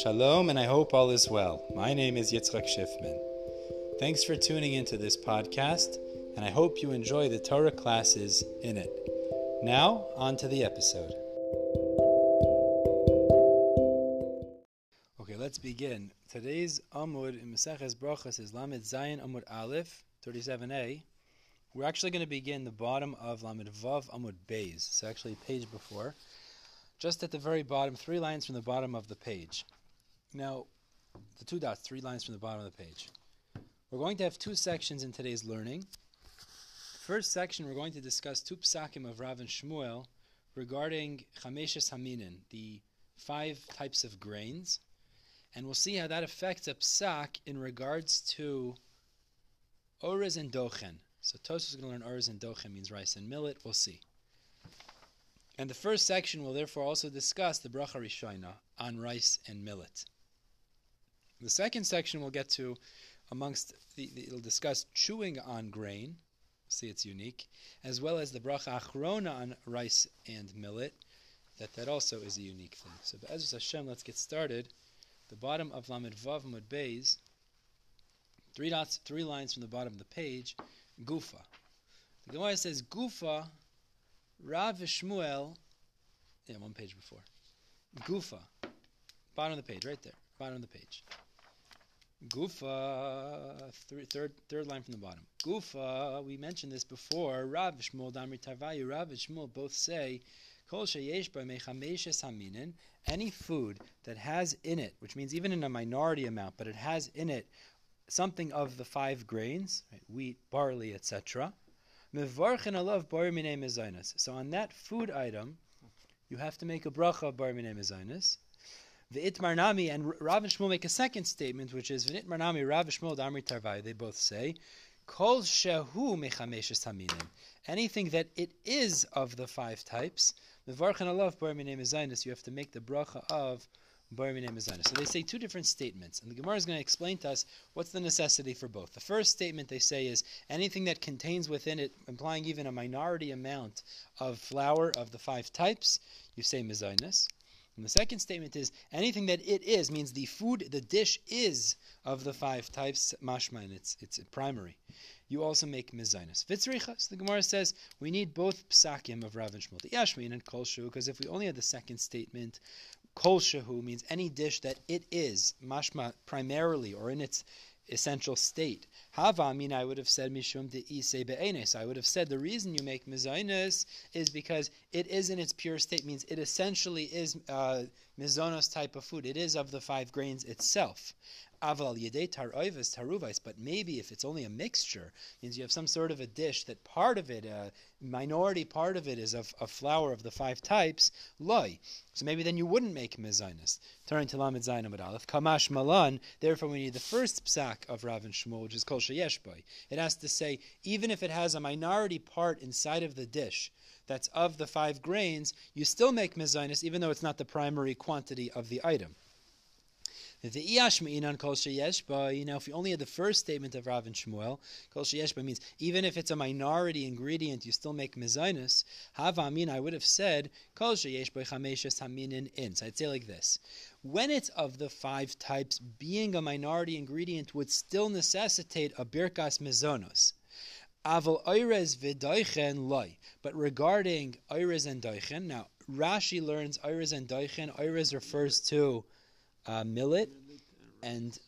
Shalom, and I hope all is well. My name is Yitzchak Schiffman. Thanks for tuning into this podcast, and I hope you enjoy the Torah classes in it. Now, on to the episode. Okay, let's begin. Today's Amud in Maseches Brachas is Lamed Zayin Amud Aleph, 37a. We're actually going to begin the bottom of Lamed Vav Amud Beis. It's actually a page before. Just at the very bottom, three lines from the bottom of the page. Now, the two dots, three lines from the bottom of the page. We're going to have two sections in today's learning. First section, we're going to discuss two psakim of Rav and Shmuel regarding Chameshes Haminin, the five types of grains, and we'll see how that affects a psak in regards to orez and dochen. So Tosus is going to learn orez and dochen means rice and millet. We'll see. And the first section will therefore also discuss the bracha rishona on rice and millet. The second section we'll get to amongst the, the, it'll discuss chewing on grain, see it's unique, as well as the bracha achrona on rice and millet, that that also is a unique thing. So Be'ezus Hashem, let's get started. The bottom of Lamed Vav Mud Beis, three dots, three lines from the bottom of the page, Gufa. The Gemara says Gufa, Rav Shmuel, yeah, one page before. Gufa, bottom of the page, right there, bottom of the page. Gufa, th- third third line from the bottom. Gufa, we mentioned this before. Rav Shmuel, Damri Tarvayu, Rav Shmuel both say, Kol sheyesh haminin, any food that has in it, which means even in a minority amount, but it has in it something of the five grains, right, wheat, barley, etc. Mevarchen alav bar So on that food item, you have to make a bracha of bar the Itmar Nami and Rav and Shmuel make a second statement, which is V'nitmar Nami, Rav Shmuel, Damri Tarvai. They both say, Kol shehu mechameshes haminim. Anything that it is of the five types, Mevarchan alav bar minei mezainis. You have to make the bracha of bar minei. So they say two different statements, and the Gemara is going to explain to us what's the necessity for both. The first statement they say is anything that contains within it, implying even a minority amount of flour of the five types, you say mezainis. And the second statement is anything that it is means the food, the dish is of the five types mashman. It's it's primary. You also make mezainis. Vitzrichas. The Gemara says we need both psakim of Rav and Shmuel. The Yashmin and Kol because if we only had the second statement, Kol means any dish that it is mashma primarily or in its essential state. Hava, I mean, I would have said mishum de. I would have said the reason you make mezainis is because it is in its pure state, means it essentially is uh, mizonos type of food. It is of the five grains itself. Aval yedei but maybe if it's only a mixture, means you have some sort of a dish that part of it, a minority part of it is of, of flour of the five types, loy. So maybe then you wouldn't make mezainis. Turning to Lamed Zayin Aleph, Kamash Malan, therefore we need the first psak of Rav and Shmuel, which is called Sheyeshboy. It has to say, even if it has a minority part inside of the dish, that's of the five grains, you still make mezainis, even though it's not the primary quantity of the item. The Iyashma'inan kol sheyeshba, you know, if you only had the first statement of Rav and Shmuel, kol sheyeshba means even if it's a minority ingredient, you still make mezainis. Hava amin, I would have said kol sheyeshba chameshes haminin in. So I'd say like this: when it's of the five types, being a minority ingredient would still necessitate a birkas mezonos. Aval oirez v'doichen loy. But regarding oirez and doichen, now Rashi learns oirez and doichen. Oirez refers to uh, millet, and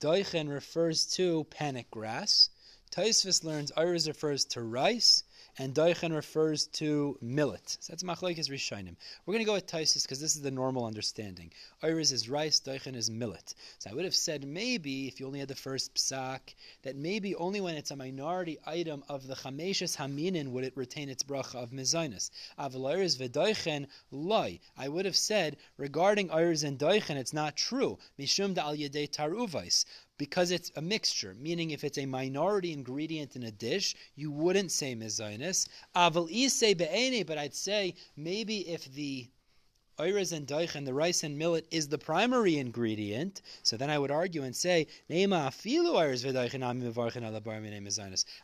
doichen refers to panic grass. Taisvis learns iris refers to rice, and Daichen refers to millet. So that's Machlekes Rishonim. We're going to go with Taisis because this is the normal understanding. Iris is rice, Daichen is millet. So I would have said maybe, if you only had the first psak, that maybe only when it's a minority item of the Chameshes Haminin would it retain its bracha of Mezainis. Aval Iris v'Daichen loy. I would have said, regarding Iris and Daichen, it's not true. Mishum da al yedei taruvais because it's a mixture, meaning if it's a minority ingredient in a dish, you wouldn't say mezainis. Aval ise be'ene, but I'd say maybe if the oiras and daichen, the rice and millet, is the primary ingredient, so then I would argue and say.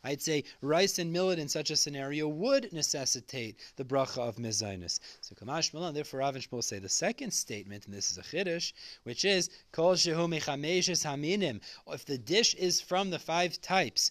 I'd say rice and millet in such a scenario would necessitate the bracha of mezainis. So Kamash Milan, therefore Rav and Shmuel say the second statement, and this is a chiddush, which is. If the dish is from the five types,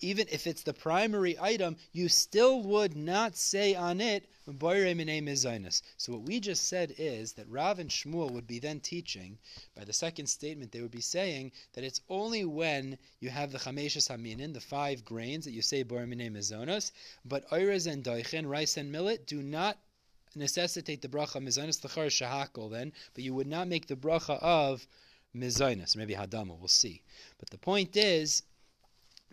even if it's the primary item, you still would not say on it so what we just said is that Rav and Shmuel would be then teaching, by the second statement, they would be saying that it's only when you have the chameshes haminin, the five grains, that you say borimine mezonos, but oirez and doichen, rice and millet, do not necessitate the bracha mezonos l'char shahakol then, but you would not make the bracha of mezainas, maybe hadama, we'll see. But the point is,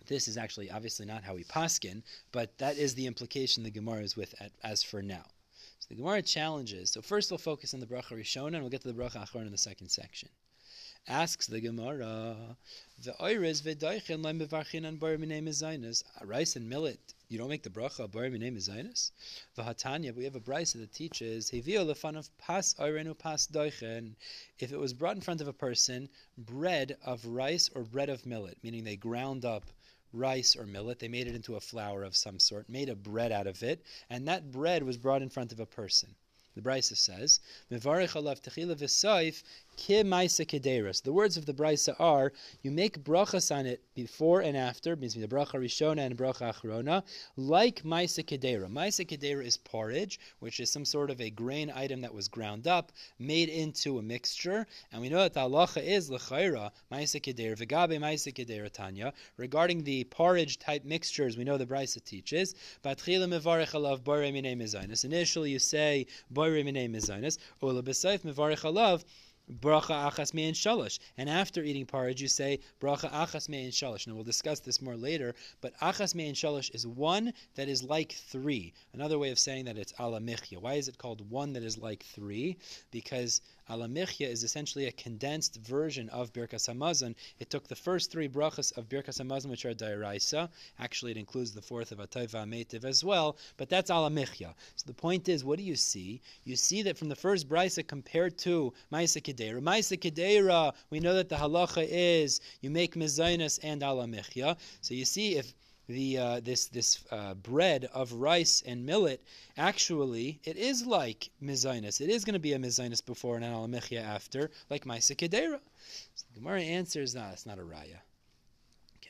this is actually obviously not how we paskin, but that is the implication the Gemara is with at, as for now. So the Gemara challenges. So first we'll focus on the bracha Rishona, and we'll get to the bracha Achron in the second section. Asks the Gemara, the oires v'daichen leim bevarchin an bar minei uh, rice and millet you don't make the bracha bar name is Zainis. V'hatanya, we have a brisa that teaches hevio of pas oirenu pas doichen. If it was brought in front of a person, bread of rice or bread of millet, meaning they ground up rice or millet, they made it into a flour of some sort, made a bread out of it, and that bread was brought in front of a person. The Brisa says, "Mevarich alav techila the words of the Brisa are, you make brachas on it before and after, means the bracha rishona and bracha achrona, like maisa kedera. Maisa kedera is porridge, which is some sort of a grain item that was ground up, made into a mixture, and we know that the halacha is lechaira maisa kedera, v'gabe maisa kedera tanya. Regarding the porridge type mixtures, we know the Brisa teaches, batchila mevarech alav bore minei Initially you say bore minei mezainis, bracha achas mein shalosh. And after eating porridge, you say bracha achas mein shalosh. Now we'll discuss this more later, but achas mein shalosh is one that is like three. Another way of saying that it's ala michya. Why is it called one that is like three? Because Alamichya is essentially a condensed version of Birkas Hamazon. It took the first three brachas of Birkas Hamazon, which are Dairaisa. Actually, it includes the fourth of Atayva Metiv as well, but that's Alamichya. So the point is, what do you see? You see that from the first brisa compared to Maisa Kedera. Maisa Kedera, we know that the halacha is you make Mezainas and Alamichya. So you see if the uh, this this uh, bread of rice and millet, actually, it is like mizainis. It is going to be a mizainis before and an alamechia after, like maisa kedera. So the Gemara answers, no, it's not a raya.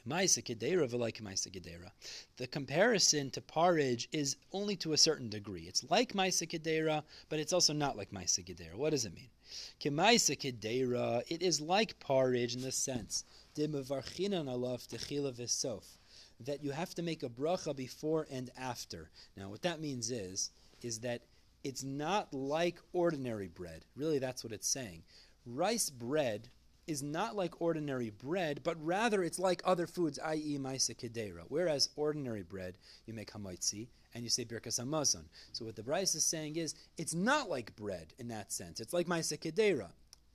Maisa kedera v'like maisa kedera. The comparison to porridge is only to a certain degree. It's like maisa kedera, but it's also not like maisa kedera. What does it mean? Kemaisa kedera, it is like porridge in the sense. That you have to make a bracha before and after. Now, what that means is, is that it's not like ordinary bread. Really, that's what it's saying. Rice bread is not like ordinary bread, but rather it's like other foods, i.e., maisa kedera. Whereas ordinary bread, you make hamaitzi and you say birkas hamazon. So what the Brisa is saying is, it's not like bread in that sense. It's like maisa kedera.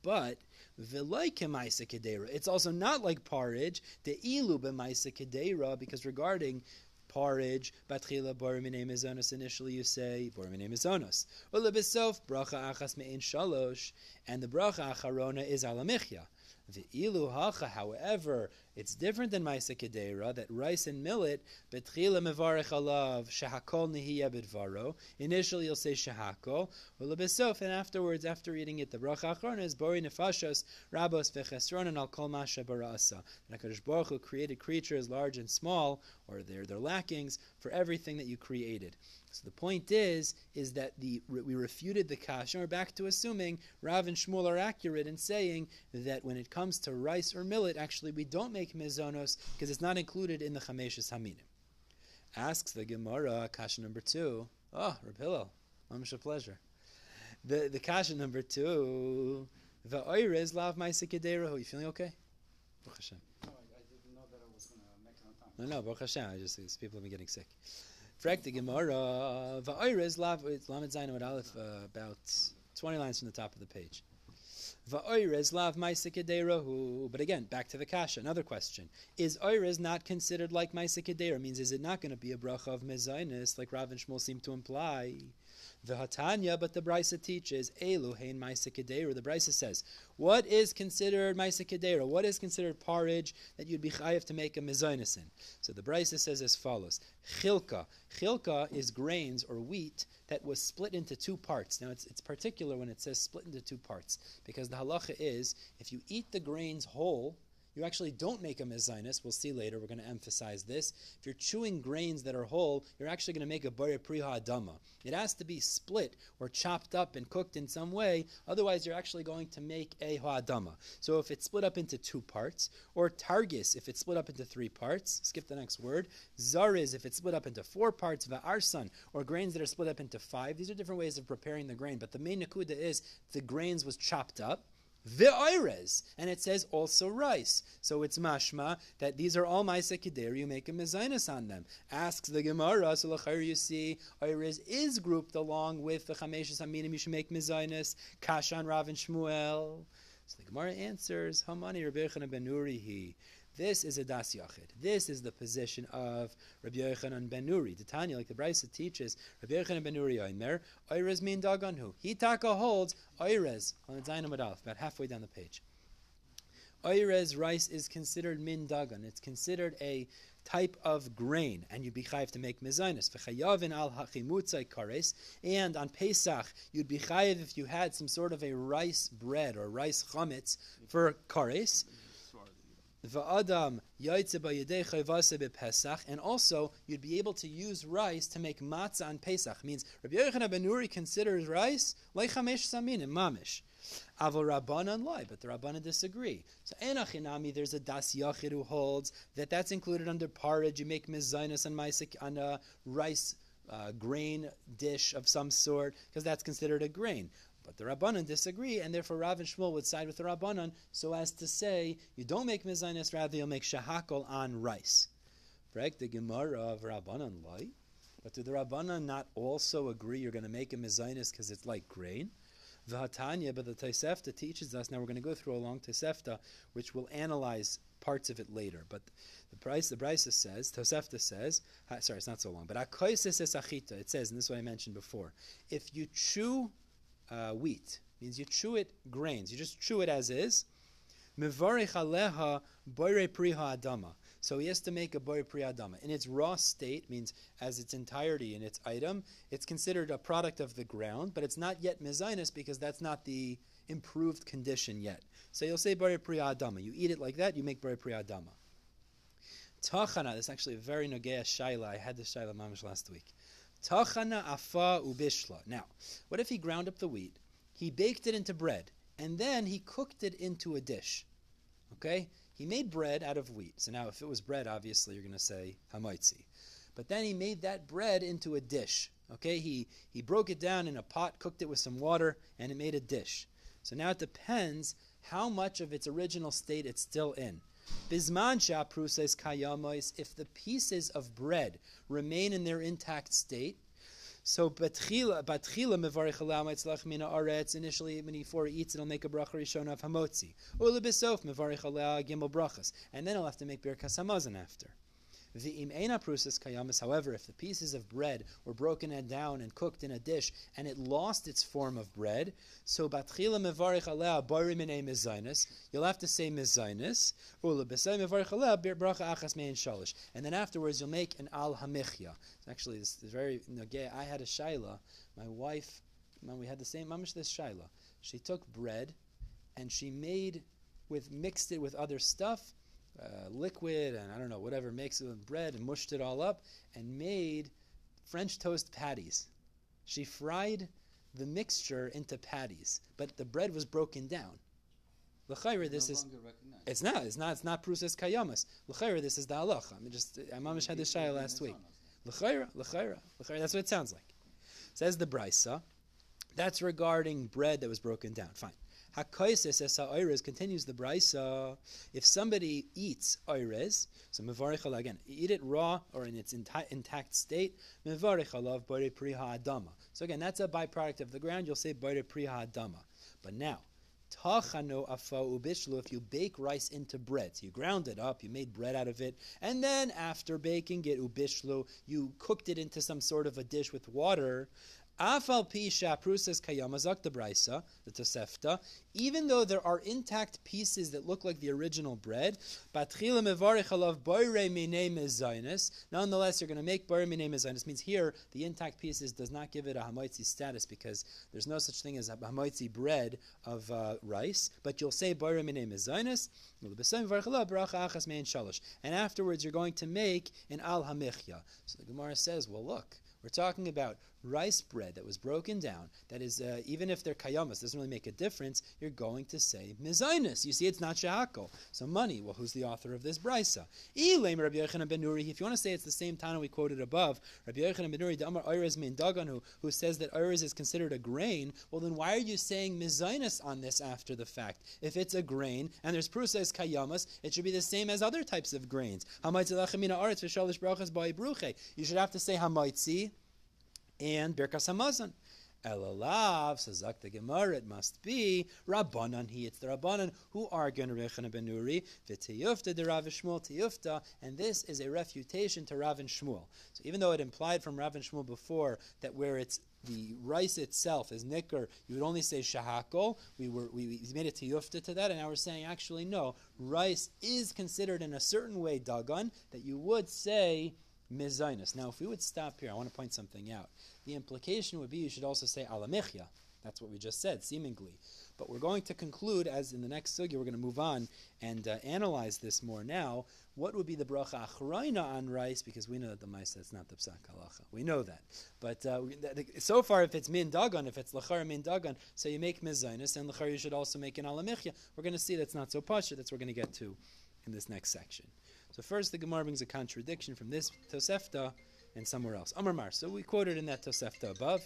But it's also not like porridge, the ilu b'maisa kedera, because regarding porridge, batchila borimine mezonos, initially you say borimine mezonos. Ulebesof, bracha achas me'in shalosh, and the bracha acharona is alamichya. The ilu hacha, however, it's different than Maisa Kedera, that rice and millet, betchila mevarech alav, shahakol nihiya bidvaro. Initially you'll say shahakol, ulebesof, and afterwards, after eating it, the bracha achrona is bori nefashos, rabos vechesron, and al kol masha barasa. And HaKadosh Baruch Hu created creatures large and small, or their, their lackings, for everything that you created. So the point is, is that the we refuted the kasha. We're back to assuming Rav and Shmuel are accurate in saying that when it comes to rice or millet, actually we don't make mizonos because it's not included in the chameshes haminim. Asks the Gemara, kasha number two. Oh, Reb Hillel, a pleasure. The the kasha number two. The oire is lav ma'isa You feeling okay? Baruch Hashem. No, I, I didn't know that I was going to make it on time. No, no, Baruch Hashem. I just people have been getting sick. Frag the Gemara. Va'oirez lav. It's Lamed Zayin Aleph. Uh, about twenty lines from the top of the page. Lav. But again, back to the kasha. Another question: Is oirez not considered like maisikadera? Means is it not going to be a bracha of mezainis, like Rav and Shmuel seem to imply? The Hatanya, but the Brisa teaches Elu hein Maisikadera. The Brisa says, what is considered Maisikadera? What is considered porridge that you'd be chayiv to make a mezainis in? So the Brisa says as follows: Chilka. Chilka is grains or wheat that was split into two parts. Now it's, it's particular when it says split into two parts because the halacha is if you eat the grains whole, you actually don't make a mezainis. We'll see later. We're going to emphasize this. If you're chewing grains that are whole, you're actually going to make a boyer priha adama. It has to be split or chopped up and cooked in some way. Otherwise, you're actually going to make a ha'adama. So if it's split up into two parts, or targis if it's split up into three parts, skip the next word. Zariz if it's split up into four parts, va'arsan, or grains that are split up into five. These are different ways of preparing the grain. But the main nakuda is the grains was chopped up Ve'oirez, and it says also rice. So it's mashma that these are all ma'isa keder. You make a mezainis on them. Asks the Gemara. So l'chayr you see oirez is grouped along with the chameshes aminim. You should make mezainis. Kashan Rav and Shmuel. So the Gemara answers Hamani Rabbi ben Nurihi. This is a das yachid. This is the position of Rabbi Yochanan ben Nuri. The Tanya, like the Brisa teaches, Rabbi Yochanan ben Nuri Oimer, Oirez min daganhu. He taka holds Oirez on the Zainam Adalf, about halfway down the page. Oirez rice is considered min dagan. It's considered a type of grain, and you'd be chayiv to make mezainis. V'chayavin al hachimutzai kares, and on Pesach you'd be chayiv if you had some sort of a rice bread or rice chametz for kares. And also you'd be able to use rice to make matzah on Pesach. Means Rabbi Yochanan ben Nuri considers rice like chamesh samin and mamish. Avol Rabbanan lie, but the Rabbanan disagree. So Enachinami, there's a Das Yachid who holds that that's included under porridge. You make mezainis on, on a rice uh, grain dish of some sort because that's considered a grain. But the Rabbanan disagree, and therefore Rav and Shmuel would side with the Rabbanan so as to say you don't make mezainis, rather you'll make shahakol on rice. Break the Gemara of Rabbanan lie. But do the Rabbanan not also agree you're going to make a mezainis because it's like grain? V'hatanya, but the Tosefta teaches us. Now we're going to go through a long Tosefta, which will analyze parts of it later. But the price, the Brisa says, Tosefta says, sorry, it's not so long. But akoisis es achita. It says, and this is what I mentioned before. If you chew uh, wheat. Means you chew it grains. You just chew it as is. So he has to make a boire priha adama. In its raw state, means as its entirety in its item, it's considered a product of the ground, but it's not yet mezainis because that's not the improved condition yet. So you'll say boire priha adama. You eat it like that, you make boire priha adama. Tachana, this is actually a very nogea shaila. I had this shaila mamish last week. Tachana afa ubishla. Now, what if he ground up the wheat, he baked it into bread, and then he cooked it into a dish? Okay? He made bread out of wheat. So now, if it was bread, obviously you're going to say hamaitzi. But then he made that bread into a dish. Okay? He, he broke it down in a pot, cooked it with some water, and it made a dish. So now it depends how much of its original state it's still in. Bisman pruses kayamois, if the pieces of bread remain in their intact state, so batchila batchila mevarich alam mina aretz. Initially, when he before eats, it'll make a bracha rishon of hamotzi. Ula besof mevarich gimel brachas, and then he'll have to make birkas hamazon after. The imena prusas kayamis, however, if the pieces of bread were broken and down and cooked in a dish and it lost its form of bread, so batchila mevarich alea mezainis, you'll have to say mezainis, ula mevarich alea bracha achas mein shalish, and then afterwards you'll make an al hamichya. Actually, this is very. I had a shaila. My wife, when we had the same mamish this shaila, she took bread and she made with mixed it with other stuff uh, liquid and I don't know, whatever, makes it with bread and mushed it all up and made French toast patties. She fried the mixture into patties, but the bread was broken down. L'chayra, this no is it's not it's not it's not prusas kayamas. L'chayra, this is the halacha. I mean, just Imamish had this shayla last week. L'chayra, l'chayra, l'chayra. That's what it sounds like. Says the brisa. That's regarding bread that was broken down. Fine. Hakoises es ha'oirez continues the brisa. If somebody eats oirez, so mevarich again, eat it raw or in its intact state, mevarich bore priha adama. So again, that's a byproduct of the ground. You'll say bore priha adama. But now, Tachano afo ubishlu, if you bake rice into bread. So you ground it up, you made bread out of it, and then after baking it, ubishlu, you cooked it into some sort of a dish with water. Afal pisha prusas kayamazak the the tosefta, even though there are intact pieces that look like the original bread, batchila mevarich boire mine mezainis. Nonetheless, you're going to make boire mine mezainis. Means here the intact pieces does not give it a hamaitzi status because there's no such thing as a hamaitzi bread of uh, rice. But you'll say boire mine mezainis. And afterwards, you're going to make an al hamichya. So the Gemara says, well, look, we're talking about rice bread that was broken down, that is, uh, even if they're kayamas, doesn't really make a difference, you're going to say mizainus. You see, it's not shahako. So money, well, who's the author of this brisa? Rabbi Yochanan ben Nuri, if you want to say it's the same Tana we quoted above, Rabbi Yochanan ben Nuri, Damar min Daganu, who says that Oirez is considered a grain, well, then why are you saying mizainus on this after the fact? If it's a grain, and there's prusa as kayamas, it should be the same as other types of grains. You should have to say hamaitzi and Birkas Hamazon. Elalav, says the Gemara, it must be Rabbanan. He, it's the Rabbanan who are going to Rechana Benuri, v'tiyufta de Rav Shmuel tiyufta, and this is a refutation to Rav and Shmuel. So even though it implied from Rav and Shmuel before that where it's the rice itself is nicker, you would only say shahako. We were we, we made it tiyufta to that, and now we're saying actually no, rice is considered in a certain way dagan that you would say mezainis. Now, if we would stop here, I want to point something out. The implication would be you should also say alamichya. That's what we just said, seemingly. But we're going to conclude, as in the next sugya, we're going to move on and uh, analyze this more now. What would be the bracha achroina on rice? Because we know that the mice that's not the psak halacha. We know that. But uh, so far, if it's min dagan, if it's lachar min dagan, so you make mizainis, and lachar you should also make an alamichya. We're going to see that's not so pasha. That's what we're going to get to in this next section. So first, the Gemara brings a contradiction from this Tosefta and somewhere else. Amar Mar. So we quoted in that Tosefta above.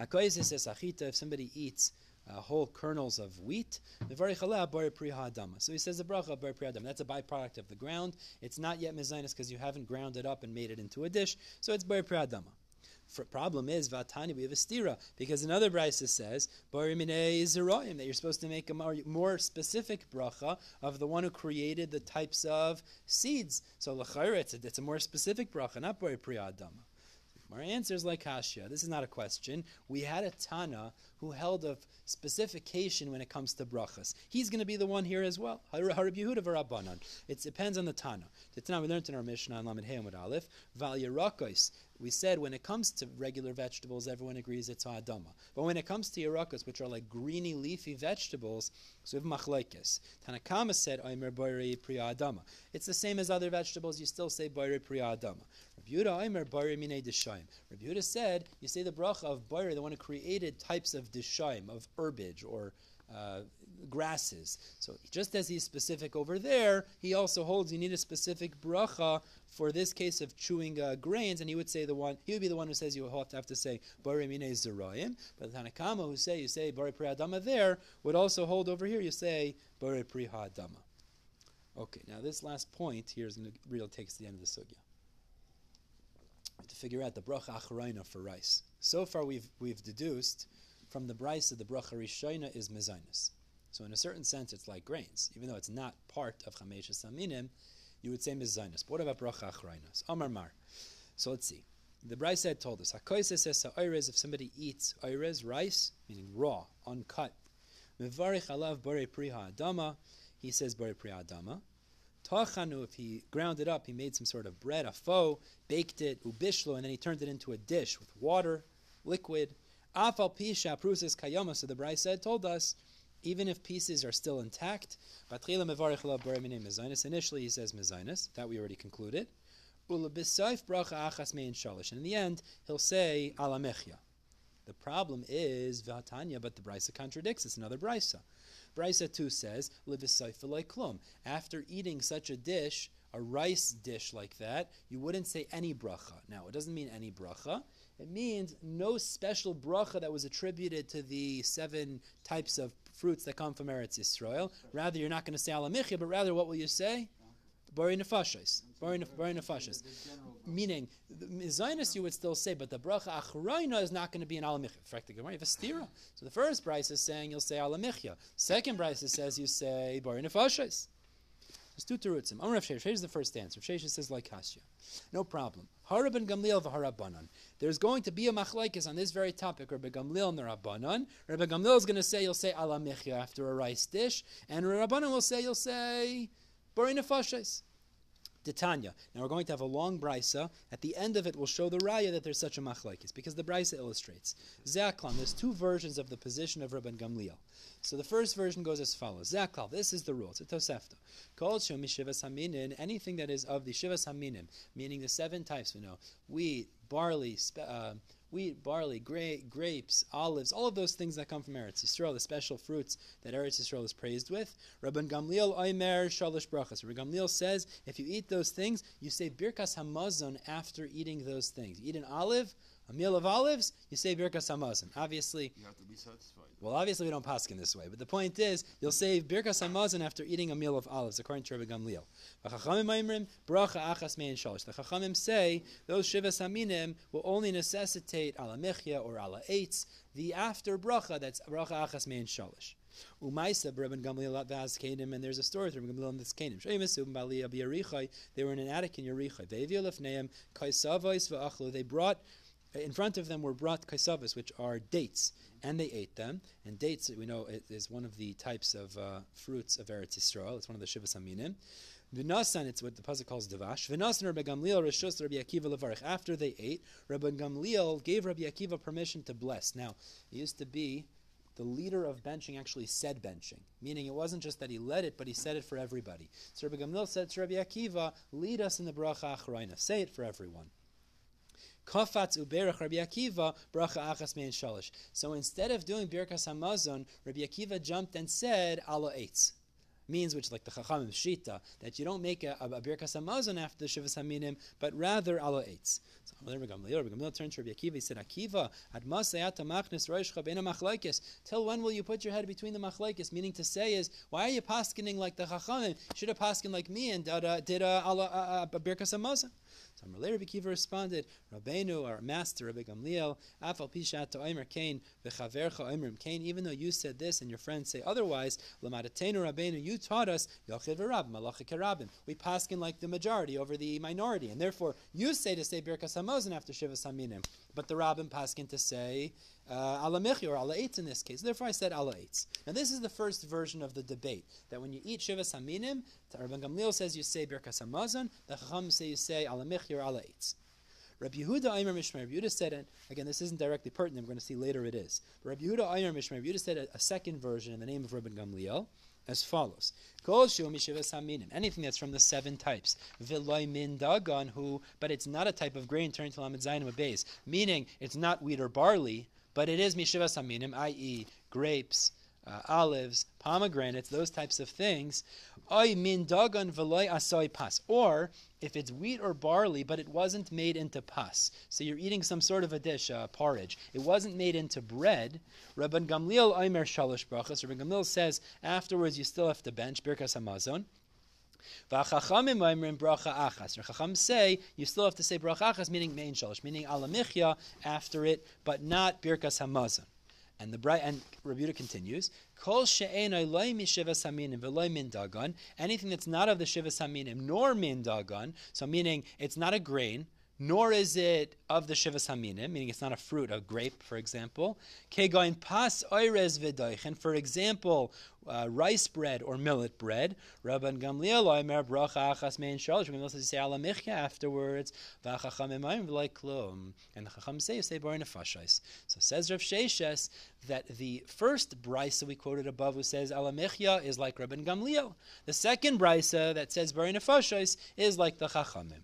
If somebody eats uh, whole kernels of wheat, so he says the bracha. That's a byproduct of the ground. It's not yet mezainis because you haven't ground it up and made it into a dish. So it's bar priyadama problem is vatani we have a stira because another brisa says barimine that you're supposed to make a more, specific bracha of the one who created the types of seeds. So lachayra it's, a, more specific bracha, not bari priyadama. Our answer is like Hasha. This is not a question. We had a Tana who held of specification when it comes to brachas. He's going to be the one here as well. It depends on the Tana. The Tana we learned in our Mishnah on Lamed Hey Aleph. Val Yerakos we said when it comes to regular vegetables, everyone agrees it's ha'adama. But when it comes to yarakas, which are like greeny, leafy vegetables, so we have machlaikis. Tanakama said, Aimer bari priya adama. It's the same as other vegetables, you still say bari priya adama. Yehuda Aimer bari mine deshayim. Rabbi Yehuda said, you say the bracha of bari, the one who created types of deshayim, of herbage or uh, grasses. So just as he's specific over there, he also holds you need a specific bracha for this case of chewing uh, grains, and he would say the one he would be the one who says you have to have to say bari mine zerayim. But the Tanakama who say you say bari priyadama there would also hold over here. You say bari priyadama. Okay, now this last point here is going to really take us to the end of the sugya. To figure out the bracha acharayna for rice. So far, we've we've deduced from the brisa the bracha rishayna is mezainis. So in a certain sense, it's like grains, even though it's not part of chamesh saminim you would say mizainis. But what about bracha achrainos? Amar mar. So let's see. The Brisa told us, Hakoisa says if somebody eats oirez, rice, meaning raw, uncut, mevarich alav bare priha adama, he says bare priha adama. Tachanu, if he ground it up, he made some sort of bread, a foe, baked it, ubishlo, and then he turned it into a dish with water, liquid. Afal pisha prusis kayama, so the Brisa told us, even if pieces are still intact. Initially, he says mezainis. That we already concluded. And in the end, he'll say alamechia. The problem is v'hatanya, but the brisa contradicts. It's another brisa. Brisa two says klum. After eating such a dish, a rice dish like that, you wouldn't say any bracha. Now, it doesn't mean any bracha. It means no special bracha that was attributed to the seven types of fruits that come from Eretz Yisrael. Rather, you're not going to say alamichya, but rather, what will you say? Bari nefashis. Bari nefashis. Meaning, the Zionist you would still say, but the bracha achroina is not going to be an alamichya. In fact, you have a stira. So the first price is saying you'll say alamichya. Second price says you say bari nefashis. There's two terutzim. Amr Rav Sheshes is the first answer. Rav says like Hasya. No problem. Haraban Gamliel v'harabanan. There's going to be a machlaikis on this very topic. Rabbi Gamliel and the Rabbanan. Rabbi Gamliel is going to say you'll say alamichya after a rice dish, and Rabbanan will say you'll say bari nefashis. Titania. Now we're going to have a long brisa. At the end of it, we'll show the raya that there's such a machlaikis because the brisa illustrates. Zaklan. There's two versions of the position of Rabban Gamliel. So the first version goes as follows. Zakal. This is the rule. It's a tosefta. Shom shivas haminin. Anything that is of the shivas haminim, meaning the seven types we know: wheat, barley. Spe- uh, wheat, barley, gra- grapes, olives, all of those things that come from Eretz Yisrael, the special fruits that Eretz Yisrael is praised with. Rabban Gamliel Oimer Shalish Brachas. Rabban Gamliel says, if you eat those things, you say Birkas Hamazon after eating those things. You eat an olive, a meal of olives, you say Birkas Hamazon. Obviously, You have to be satisfied. Well, obviously we don't paskin this way, but the point is, you'll say Birkas Hamazon after eating a meal of olives, according to Rabbi Gamliel. The chachamim say those shivas haminim will only necessitate ala mechia or ala eitz, the after bracha that's bracha achas mein shalosh. Umaisa Rabbi Gamliel vaz Kanim, and there's a story Rabbi Gamliel in this Kanim. U'm Abi They were in an attic in Yerichai. V'achlu. They brought in front of them were brought kaisavas, which are dates, and they ate them. And dates, we know, it is one of the types of uh, fruits of Eretz Yisrael. It's one of the shivas haminim. V'nasan, it's what the pasuk calls devash. V'nasan Rabbi Gamliel Rabbi Akiva levarich. After they ate, Rabbi Gamliel gave Rabbi Akiva permission to bless. Now, it used to be the leader of benching actually said benching, meaning it wasn't just that he led it, but he said it for everybody. So Rabbi Gamliel said to Rabbi Akiva, "Lead us in the bracha achrayna. Say it for everyone." Kafatz uberach Rabbi Akiva bracha achas mein shalish. So instead of doing birkas hamazon, Rabbi Akiva jumped and said ala eitz. Means which, like the Chachamim Shita, that you don't make a, a, a birkas hamazon after the shivas haminim, but rather ala eitz. So Rabbi Gamliel, Rabbi Gamliel turned to Rabbi Akiva. He said, "Akiva, ad masayata machnes roishcha beina machlaikis. Till when will you put your head between the machlaikis? Meaning to say is, why are you paskening like the Chachamim? Should have paskened like me and did a, did a, a, a, a birkas hamazon." Amalei Rabbi Kiva responded, Rabbeinu, our master, Rabbi Gamliel, Afal Pishat to Omer Kain, V'chavercha Kain, even though you said this and your friends say otherwise, Lamadatenu Rabbeinu, you taught us, Yochid V'rab. We paskin like the majority over the minority, and therefore you say to say Birkas Hamazon after Shiva Haminim, but the Rabbim paskin to say Uh, ala mechi or ala eitz in this case. Therefore, I said ala eitz. Now, this is the first version of the debate that when you eat shivas haminim, Rabban Gamliel says you say birkas hamazon. The chacham say you say ala mechi or ala eitz. Rabbi Yehuda Aimer Mishmar. Rabbi Yehuda said, and again, this isn't directly pertinent. We're going to see later it is. But Rabbi Yehuda Aimer Mishmar. Rabbi Yehuda said a, a second version in the name of Rabban Gamliel as follows. Anything that's from the seven types. Min dagan who, but it's not a type of grain. Turning to lamed zayin base, meaning it's not wheat or barley, but it is mishivas haminim, i.e., grapes, uh, olives, pomegranates, those types of things. Oy min dagan v'loy asoy pas. Or if it's wheat or barley, but it wasn't made into pas. So you're eating some sort of a dish, uh, porridge. It wasn't made into bread. Rabban Gamliel Omer Shalosh Brachas. Rabban Gamliel says afterwards you still have to bench Birkas Hamazon. V'achachamim bracha achas. Chacham say you still have to say bracha achas, meaning main shalosh, meaning alamichya after it, but not birkas hamazon. And the bright and Rebuta continues. Kol. Anything that's not of the shivas haminim nor min dagon. So meaning it's not a grain. Nor is it of the shivas haminim, meaning it's not a fruit, a grape, for example. Kegoin pas oirez v'doichen, for example, uh, rice bread or millet bread. Rabban Gamliel oimer bracha achas mein shalosh. Gamliel says you say alamichya afterwards. V'achacham emayim v'lai klum. And the chacham say you say bar nefashais. So says Rav Sheshes that the first brisa we quoted above who says alamichya is like Rabban Gamliel. The second brisa that says bar nefashais is like the chachamim.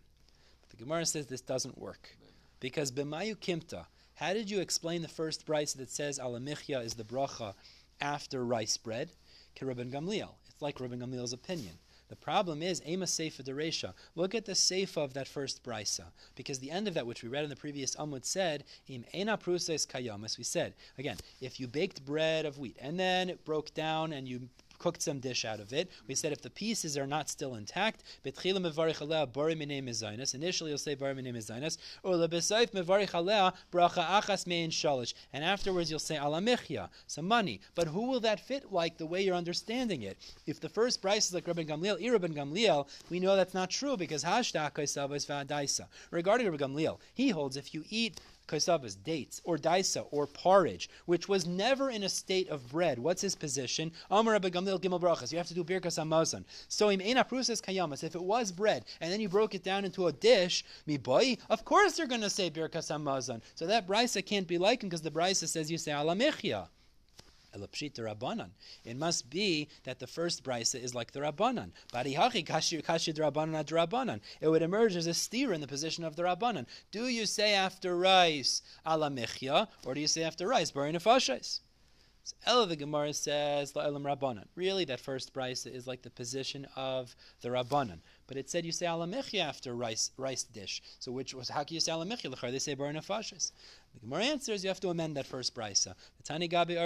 The Gemara says this doesn't work because b'mayu kimta. How did you explain the first brisa that says alamichya is the bracha after rice bread? Ke Gamliel. It's like Rabban Gamliel's opinion. The problem is Ema Seifa Deresha. Look at the Seifa of that first brisa, because the end of that, which we read in the previous Amud, said Im Ena Pruses Kayamas. We said again, if you baked bread of wheat and then it broke down and you cooked some dish out of it. We said if the pieces are not still intact, initially you'll say bari minei mezainas, alea bracha achas and afterwards you'll say alamichya, some money. But who will that fit like the way you're understanding it? If the first price is like Rabban Gamliel, Irabban Gamliel, we know that's not true because hashda kaisavas va'adaisa. Regarding Rabban Gamliel, he holds if you eat kaisavas, dates, or daisa, or porridge, which was never in a state of bread. What's his position? Amar Gamliel Gimel Brachas. You have to do birkas hamazon. So im prusas kayamas. If it was bread and then you broke it down into a dish, mi boy, of course you're going to say birkas hamazon. So that brisa can't be likened because the brisa says you say alamichya. It must be that the first brisa is like the Rabbanan. Barihachi kashid rabbanan ad rabbanan. It would emerge as a steer in the position of the Rabbanan. Do you say after rice ala or do you say after rice barin nefashais? So Ella the Gemara says la'elam Rabbanan. Really, that first brisa is like the position of the Rabbanan. But it said you say alamechia after rice rice dish. So which was how can you say alamechia? They say bar nefashis. The Gemara answers you have to amend that first brisa. The tani gabi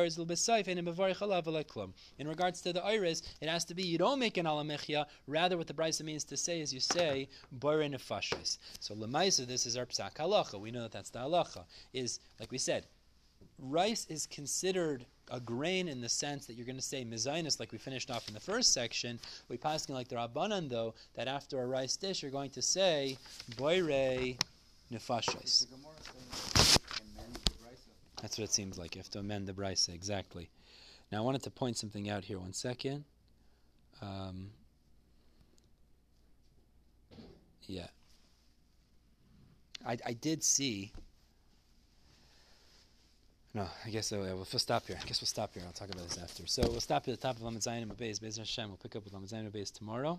klum. In regards to the iris, it has to be you don't make an alamechia. Rather, what the brisa means to say is you say bar nefashis. So lemaisa, this is our psak halacha. We know that that's the halacha. Is like we said, rice is considered a grain in the sense that you're going to say mezainis, like we finished off in the first section. We passing like the Rabbanan, though, that after a rice dish, you're going to say boire nefashos. That's what it seems like. You have to amend the brisa, exactly. Now, I wanted to point something out here. One second. Um, yeah. I, I did see no, I guess uh, we'll stop here. I guess we'll stop here. I'll talk about this after. So we'll stop at the top of Lamed Zayin and Beis. Beis Hashem. We'll pick up with Lamed Zayin and Beis tomorrow.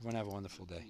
Everyone have a wonderful day.